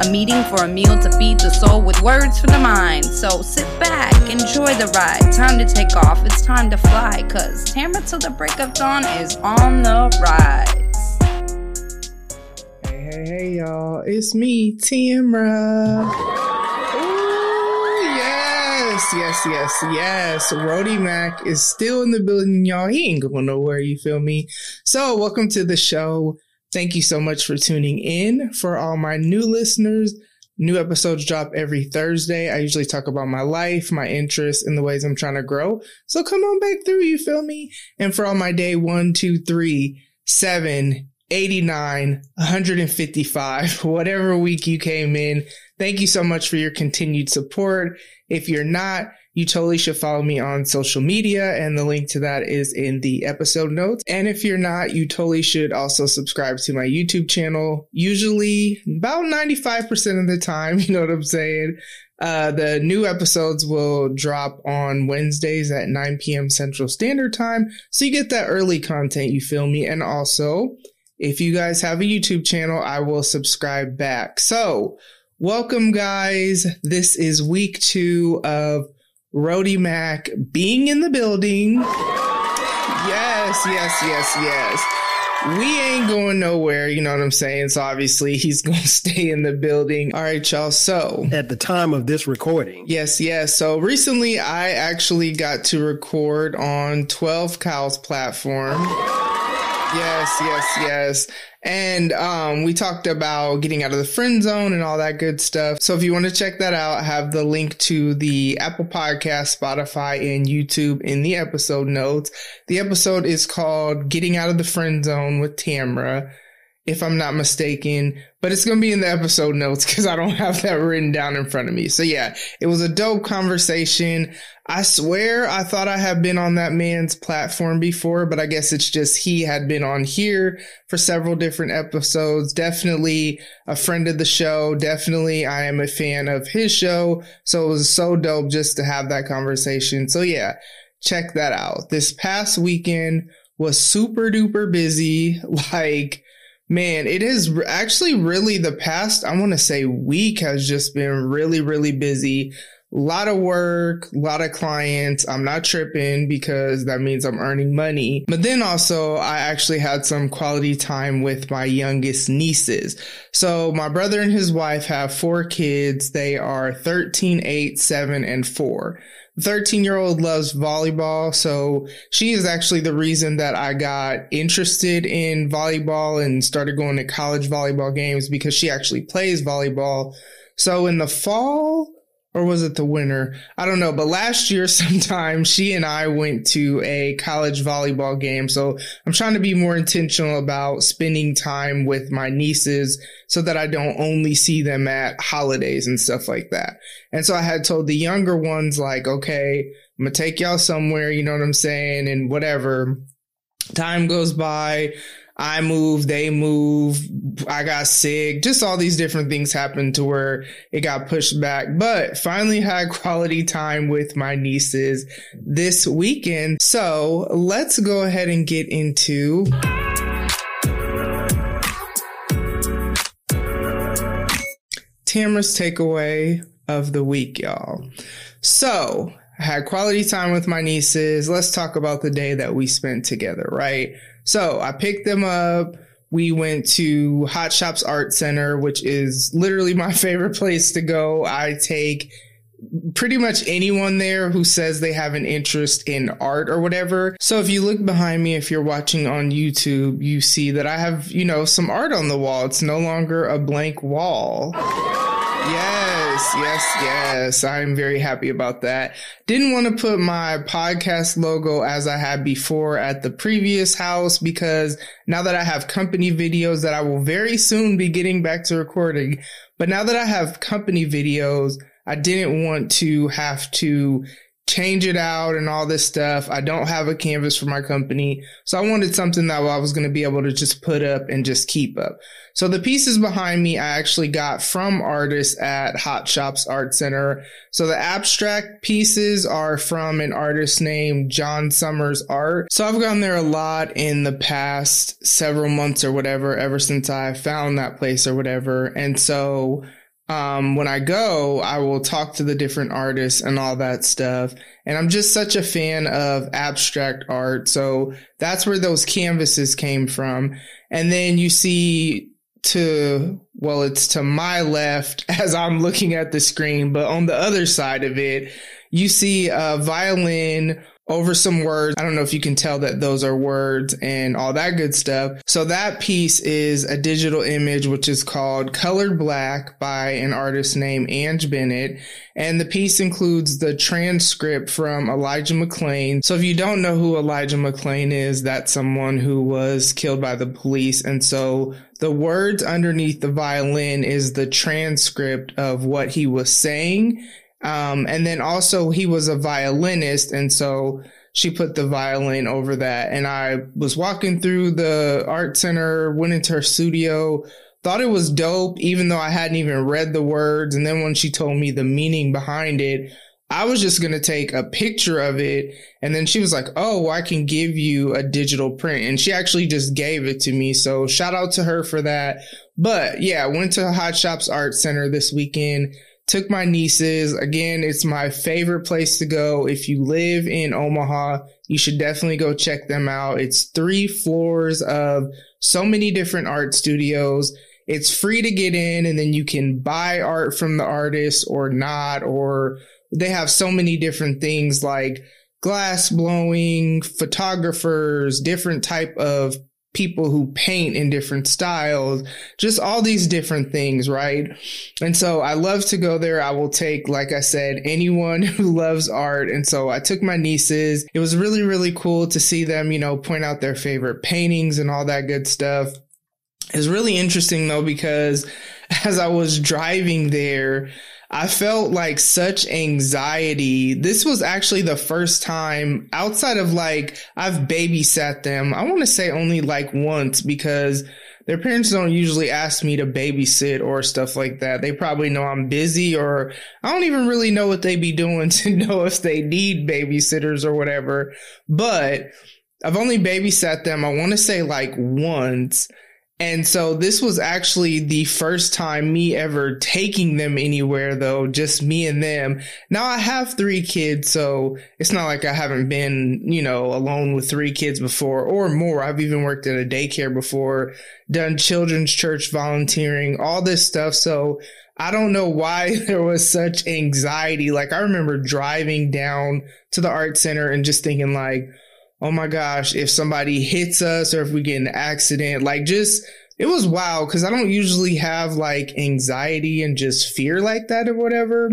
A meeting for a meal to feed the soul with words for the mind. So sit back, enjoy the ride. Time to take off, it's time to fly. Cause Tamara till the break of dawn is on the rise. Hey, hey, hey, y'all. It's me, Tamra. Yes, yes, yes, yes. Rody Mac is still in the building, y'all. He ain't going nowhere, you feel me? So, welcome to the show. Thank you so much for tuning in. For all my new listeners, new episodes drop every Thursday. I usually talk about my life, my interests, and the ways I'm trying to grow. So come on back through, you feel me? And for all my day one, two, three, seven, 89, 155, whatever week you came in, thank you so much for your continued support. If you're not, you totally should follow me on social media, and the link to that is in the episode notes. And if you're not, you totally should also subscribe to my YouTube channel. Usually, about 95% of the time, you know what I'm saying? Uh, the new episodes will drop on Wednesdays at 9 p.m. Central Standard Time. So you get that early content, you feel me? And also, if you guys have a YouTube channel, I will subscribe back. So, welcome, guys. This is week two of Rody Mac being in the building. Yes, yes, yes, yes. We ain't going nowhere, you know what I'm saying? So obviously he's going to stay in the building. All right, y'all. So at the time of this recording. Yes, yes. So recently I actually got to record on 12 Cows platform. Yes, yes, yes. And um, we talked about getting out of the friend zone and all that good stuff. So if you want to check that out, I have the link to the Apple Podcast, Spotify, and YouTube in the episode notes. The episode is called Getting Out of the Friend Zone with Tamra if I'm not mistaken, but it's going to be in the episode notes because I don't have that written down in front of me. So yeah, it was a dope conversation. I swear I thought I had been on that man's platform before, but I guess it's just he had been on here for several different episodes. Definitely a friend of the show. Definitely I am a fan of his show. So it was so dope just to have that conversation. So yeah, check that out. This past weekend was super duper busy. Like, Man, it is actually really the past, I want to say week has just been really, really busy. A lot of work, a lot of clients. I'm not tripping because that means I'm earning money. But then also I actually had some quality time with my youngest nieces. So my brother and his wife have four kids. They are 13, 8, 7, and 4. 13 year old loves volleyball. So she is actually the reason that I got interested in volleyball and started going to college volleyball games because she actually plays volleyball. So in the fall, or was it the winter? I don't know. But last year, sometime she and I went to a college volleyball game. So I'm trying to be more intentional about spending time with my nieces so that I don't only see them at holidays and stuff like that. And so I had told the younger ones, like, okay, I'm going to take y'all somewhere. You know what I'm saying? And whatever time goes by. I move, they move, I got sick, just all these different things happened to where it got pushed back. But finally had quality time with my nieces this weekend. So let's go ahead and get into. Tamara's takeaway of the week, y'all. So, had quality time with my nieces. Let's talk about the day that we spent together, right? So I picked them up. We went to Hot Shops Art Center, which is literally my favorite place to go. I take pretty much anyone there who says they have an interest in art or whatever. So if you look behind me, if you're watching on YouTube, you see that I have, you know, some art on the wall. It's no longer a blank wall. Yes, yes, yes. I'm very happy about that. Didn't want to put my podcast logo as I had before at the previous house because now that I have company videos that I will very soon be getting back to recording, but now that I have company videos, I didn't want to have to change it out and all this stuff. I don't have a canvas for my company. So I wanted something that I was going to be able to just put up and just keep up. So the pieces behind me, I actually got from artists at Hot Shops Art Center. So the abstract pieces are from an artist named John Summers Art. So I've gone there a lot in the past several months or whatever, ever since I found that place or whatever. And so um, when I go, I will talk to the different artists and all that stuff. And I'm just such a fan of abstract art. So that's where those canvases came from. And then you see to, well, it's to my left as I'm looking at the screen, but on the other side of it, you see a violin over some words. I don't know if you can tell that those are words and all that good stuff. So that piece is a digital image, which is called Colored Black by an artist named Ange Bennett. And the piece includes the transcript from Elijah McClain. So if you don't know who Elijah McClain is, that's someone who was killed by the police. And so the words underneath the violin is the transcript of what he was saying um, and then also he was a violinist. And so she put the violin over that. And I was walking through the art center, went into her studio, thought it was dope, even though I hadn't even read the words. And then when she told me the meaning behind it, I was just going to take a picture of it. And then she was like, Oh, I can give you a digital print. And she actually just gave it to me. So shout out to her for that. But yeah, went to Hot Shops Art Center this weekend took my nieces. Again, it's my favorite place to go. If you live in Omaha, you should definitely go check them out. It's three floors of so many different art studios. It's free to get in and then you can buy art from the artist or not, or they have so many different things like glass blowing, photographers, different type of people who paint in different styles, just all these different things, right? And so I love to go there. I will take, like I said, anyone who loves art. And so I took my nieces. It was really, really cool to see them, you know, point out their favorite paintings and all that good stuff. It's really interesting though, because as I was driving there, I felt like such anxiety. This was actually the first time outside of like I've babysat them. I want to say only like once because their parents don't usually ask me to babysit or stuff like that. They probably know I'm busy or I don't even really know what they be doing to know if they need babysitters or whatever. But I've only babysat them, I want to say like once. And so this was actually the first time me ever taking them anywhere though, just me and them. Now I have three kids, so it's not like I haven't been, you know, alone with three kids before or more. I've even worked at a daycare before, done children's church volunteering, all this stuff. So I don't know why there was such anxiety. Like I remember driving down to the art center and just thinking like, oh my gosh, if somebody hits us or if we get an accident, like just, it was wild because I don't usually have like anxiety and just fear like that or whatever.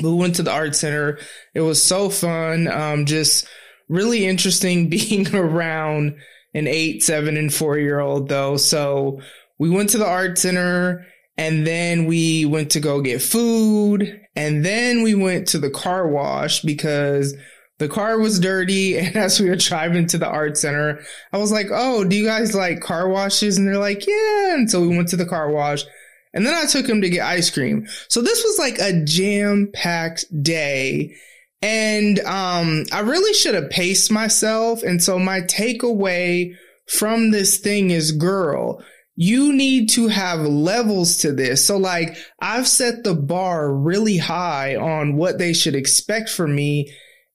we went to the art center. It was so fun. Um, just really interesting being around an eight, seven, and four year old though. So we went to the art center and then we went to go get food and then we went to the car wash because the car was dirty. And as we were driving to the art center, I was like, Oh, do you guys like car washes? And they're like, Yeah. And so we went to the car wash. And then I took him to get ice cream. So this was like a jam packed day. And um, I really should have paced myself. And so my takeaway from this thing is girl, you need to have levels to this. So like I've set the bar really high on what they should expect from me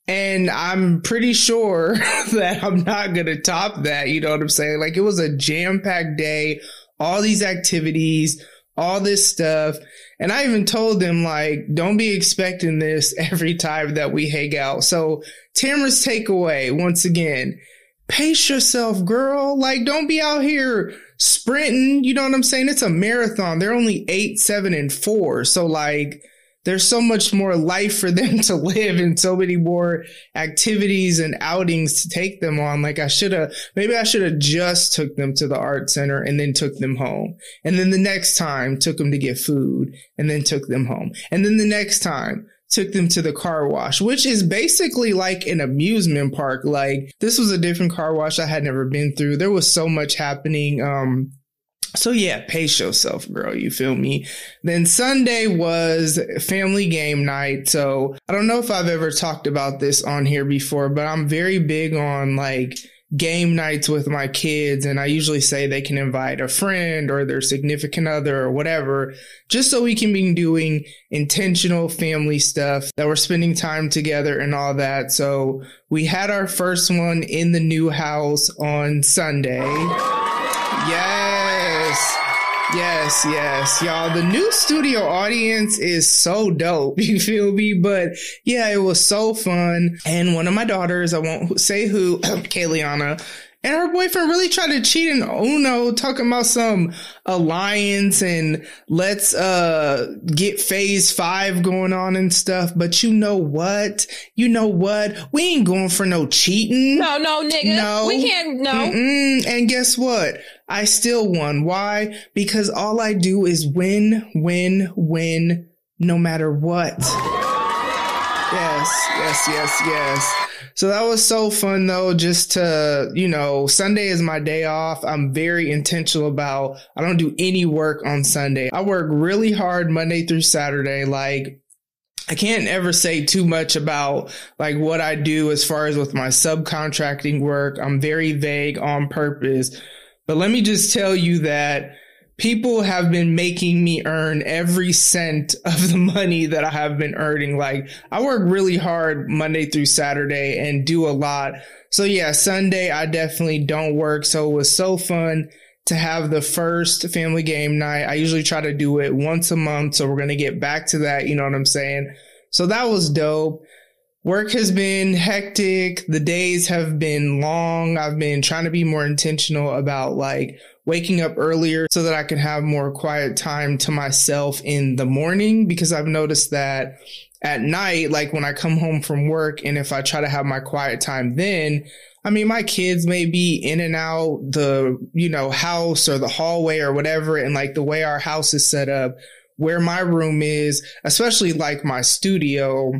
and I'm pretty sure that I'm not going to top that. You know what I'm saying? Like it was a jam packed day, all these activities, all this stuff. And I even told them like, don't be expecting this every time that we hang out. So Tamara's takeaway once again, pace yourself, girl. Like don't be out here sprinting. You know what I'm saying? It's a marathon. They're only eight, seven, and four. So like, there's so much more life for them to live and so many more activities and outings to take them on. Like I should have, maybe I should have just took them to the art center and then took them home. And then the next time took them to get food and then took them home. And then the next time took them to the car wash, which is basically like an amusement park. Like this was a different car wash I had never been through. There was so much happening. Um, so yeah, pace yourself, girl. You feel me? Then Sunday was family game night. So I don't know if I've ever talked about this on here before, but I'm very big on like game nights with my kids. And I usually say they can invite a friend or their significant other or whatever, just so we can be doing intentional family stuff that we're spending time together and all that. So we had our first one in the new house on Sunday. Yes. Yes, yes, y'all. The new studio audience is so dope. You feel me? But yeah, it was so fun. And one of my daughters, I won't say who, Kayliana, and her boyfriend really tried to cheat in Uno, talking about some alliance and let's uh get phase five going on and stuff. But you know what? You know what? We ain't going for no cheating. No, no, nigga. No. We can't, no. Mm-mm. And guess what? I still won. Why? Because all I do is win, win, win, no matter what. Yes, yes, yes, yes. So that was so fun though, just to, you know, Sunday is my day off. I'm very intentional about, I don't do any work on Sunday. I work really hard Monday through Saturday. Like, I can't ever say too much about like what I do as far as with my subcontracting work. I'm very vague on purpose. But let me just tell you that people have been making me earn every cent of the money that I have been earning. Like I work really hard Monday through Saturday and do a lot. So yeah, Sunday I definitely don't work. So it was so fun to have the first family game night. I usually try to do it once a month. So we're going to get back to that. You know what I'm saying? So that was dope. Work has been hectic. The days have been long. I've been trying to be more intentional about like waking up earlier so that I can have more quiet time to myself in the morning because I've noticed that at night, like when I come home from work and if I try to have my quiet time then, I mean, my kids may be in and out the, you know, house or the hallway or whatever. And like the way our house is set up, where my room is, especially like my studio,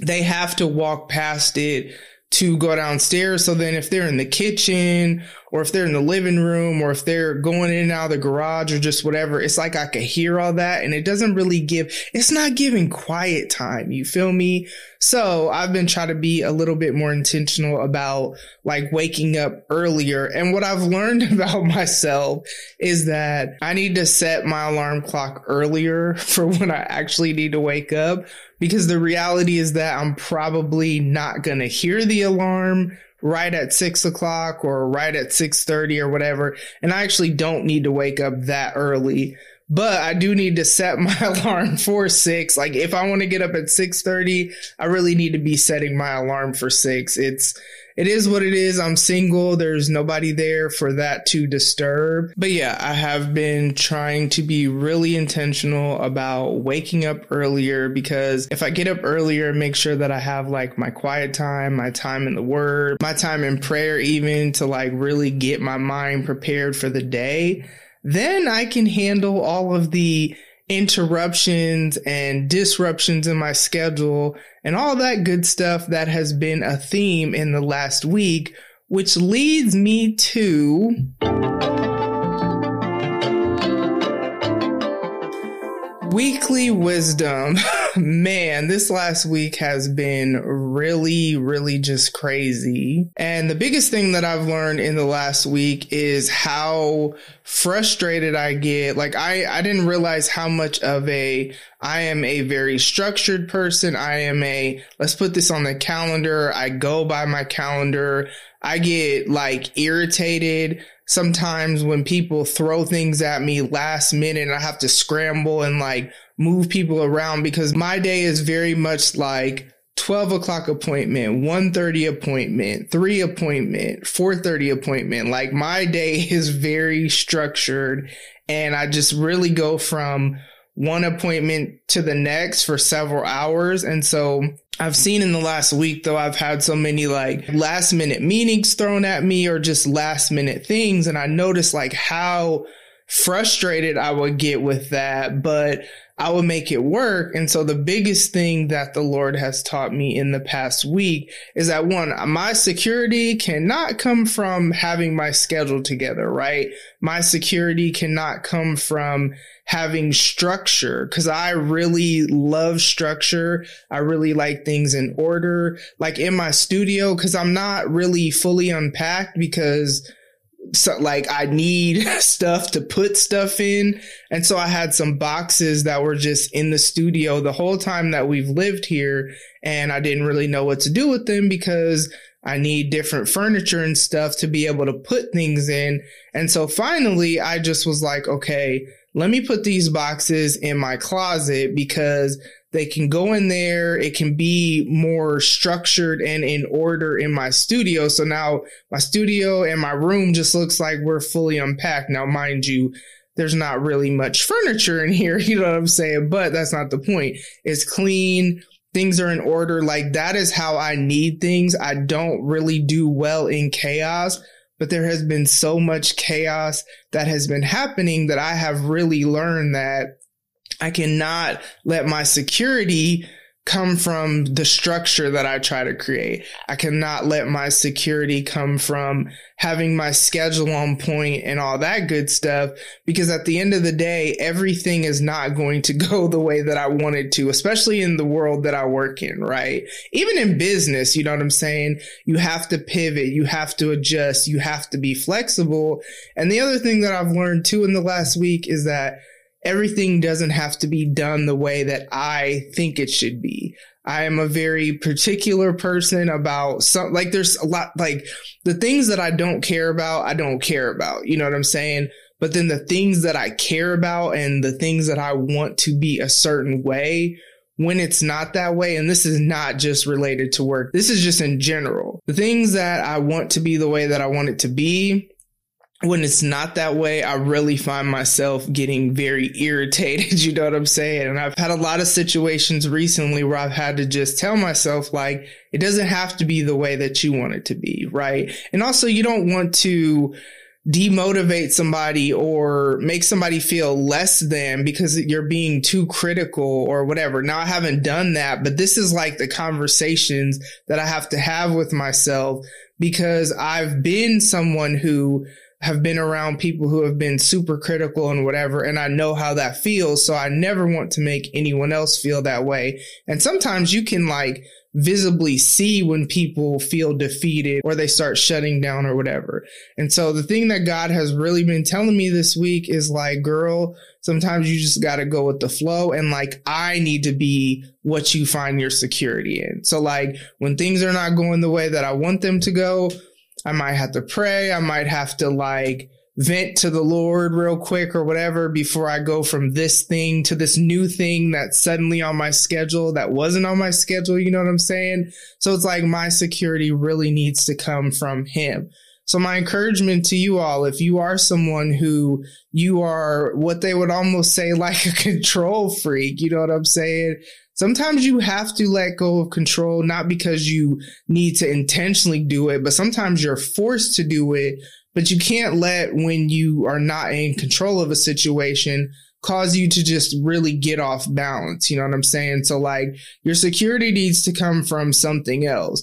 they have to walk past it to go downstairs. So then if they're in the kitchen or if they're in the living room or if they're going in and out of the garage or just whatever, it's like I could hear all that and it doesn't really give, it's not giving quiet time. You feel me? So I've been trying to be a little bit more intentional about like waking up earlier. And what I've learned about myself is that I need to set my alarm clock earlier for when I actually need to wake up because the reality is that I'm probably not going to hear the alarm right at six o'clock or right at 6.30 or whatever. And I actually don't need to wake up that early but I do need to set my alarm for six. Like if I want to get up at six thirty, I really need to be setting my alarm for six. It's it is what it is. I'm single. There's nobody there for that to disturb. But yeah, I have been trying to be really intentional about waking up earlier because if I get up earlier, make sure that I have like my quiet time, my time in the word, my time in prayer, even to like really get my mind prepared for the day. Then I can handle all of the interruptions and disruptions in my schedule and all that good stuff that has been a theme in the last week, which leads me to. Weekly wisdom. Man, this last week has been really, really just crazy. And the biggest thing that I've learned in the last week is how frustrated I get. Like I, I didn't realize how much of a, I am a very structured person. I am a, let's put this on the calendar. I go by my calendar. I get like irritated sometimes when people throw things at me last minute and I have to scramble and like move people around because my day is very much like 12 o'clock appointment, 1.30 appointment, 3 appointment, 4.30 appointment. Like my day is very structured and I just really go from one appointment to the next for several hours. And so I've seen in the last week though, I've had so many like last minute meetings thrown at me or just last minute things. And I noticed like how frustrated I would get with that. But I would make it work. And so the biggest thing that the Lord has taught me in the past week is that one, my security cannot come from having my schedule together, right? My security cannot come from having structure because I really love structure. I really like things in order, like in my studio, because I'm not really fully unpacked because so like I need stuff to put stuff in. And so I had some boxes that were just in the studio the whole time that we've lived here. And I didn't really know what to do with them because I need different furniture and stuff to be able to put things in. And so finally I just was like, okay, let me put these boxes in my closet because they can go in there. It can be more structured and in order in my studio. So now my studio and my room just looks like we're fully unpacked. Now, mind you, there's not really much furniture in here. You know what I'm saying? But that's not the point. It's clean. Things are in order. Like that is how I need things. I don't really do well in chaos but there has been so much chaos that has been happening that I have really learned that I cannot let my security come from the structure that I try to create. I cannot let my security come from having my schedule on point and all that good stuff because at the end of the day, everything is not going to go the way that I want it to, especially in the world that I work in, right? Even in business, you know what I'm saying? You have to pivot, you have to adjust, you have to be flexible. And the other thing that I've learned too in the last week is that everything doesn't have to be done the way that I think it should be. I am a very particular person about some, like there's a lot, like the things that I don't care about, I don't care about. You know what I'm saying? But then the things that I care about and the things that I want to be a certain way, when it's not that way, and this is not just related to work, this is just in general. The things that I want to be the way that I want it to be, when it's not that way, I really find myself getting very irritated. You know what I'm saying? And I've had a lot of situations recently where I've had to just tell myself, like, it doesn't have to be the way that you want it to be. Right. And also, you don't want to demotivate somebody or make somebody feel less than because you're being too critical or whatever. Now I haven't done that, but this is like the conversations that I have to have with myself because I've been someone who have been around people who have been super critical and whatever, and I know how that feels. So I never want to make anyone else feel that way. And sometimes you can like visibly see when people feel defeated or they start shutting down or whatever. And so the thing that God has really been telling me this week is like, girl, sometimes you just got to go with the flow. And like, I need to be what you find your security in. So like when things are not going the way that I want them to go, I might have to pray. I might have to like vent to the Lord real quick or whatever before I go from this thing to this new thing that's suddenly on my schedule that wasn't on my schedule. You know what I'm saying? So it's like my security really needs to come from Him. So my encouragement to you all, if you are someone who you are what they would almost say like a control freak, you know what I'm saying? Sometimes you have to let go of control, not because you need to intentionally do it, but sometimes you're forced to do it. But you can't let when you are not in control of a situation cause you to just really get off balance. You know what I'm saying? So like your security needs to come from something else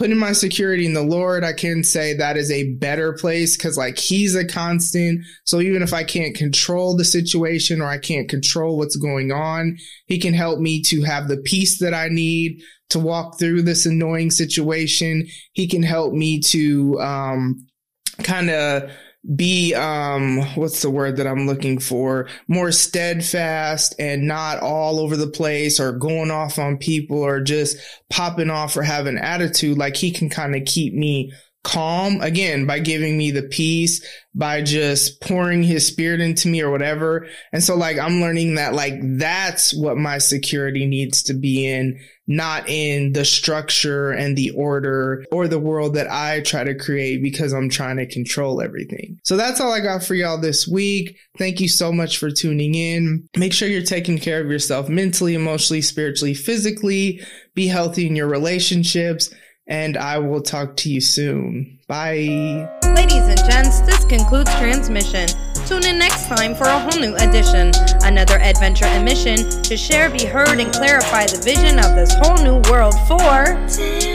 putting my security in the Lord, I can say that is a better place because like he's a constant. So even if I can't control the situation or I can't control what's going on, he can help me to have the peace that I need to walk through this annoying situation. He can help me to, um, kind of be um what's the word that I'm looking for? More steadfast and not all over the place or going off on people or just popping off or having attitude. Like he can kind of keep me calm again by giving me the peace by just pouring his spirit into me or whatever. And so like i'm learning that like that's what my security needs to be in not in the structure and the order or the world that i try to create because i'm trying to control everything. So that's all i got for y'all this week. Thank you so much for tuning in. Make sure you're taking care of yourself mentally emotionally spiritually physically. Be healthy in your relationships and I will talk to you soon. Bye. Ladies and gents, this concludes transmission. Tune in next time for a whole new edition, another adventure and mission to share, be heard, and clarify the vision of this whole new world for.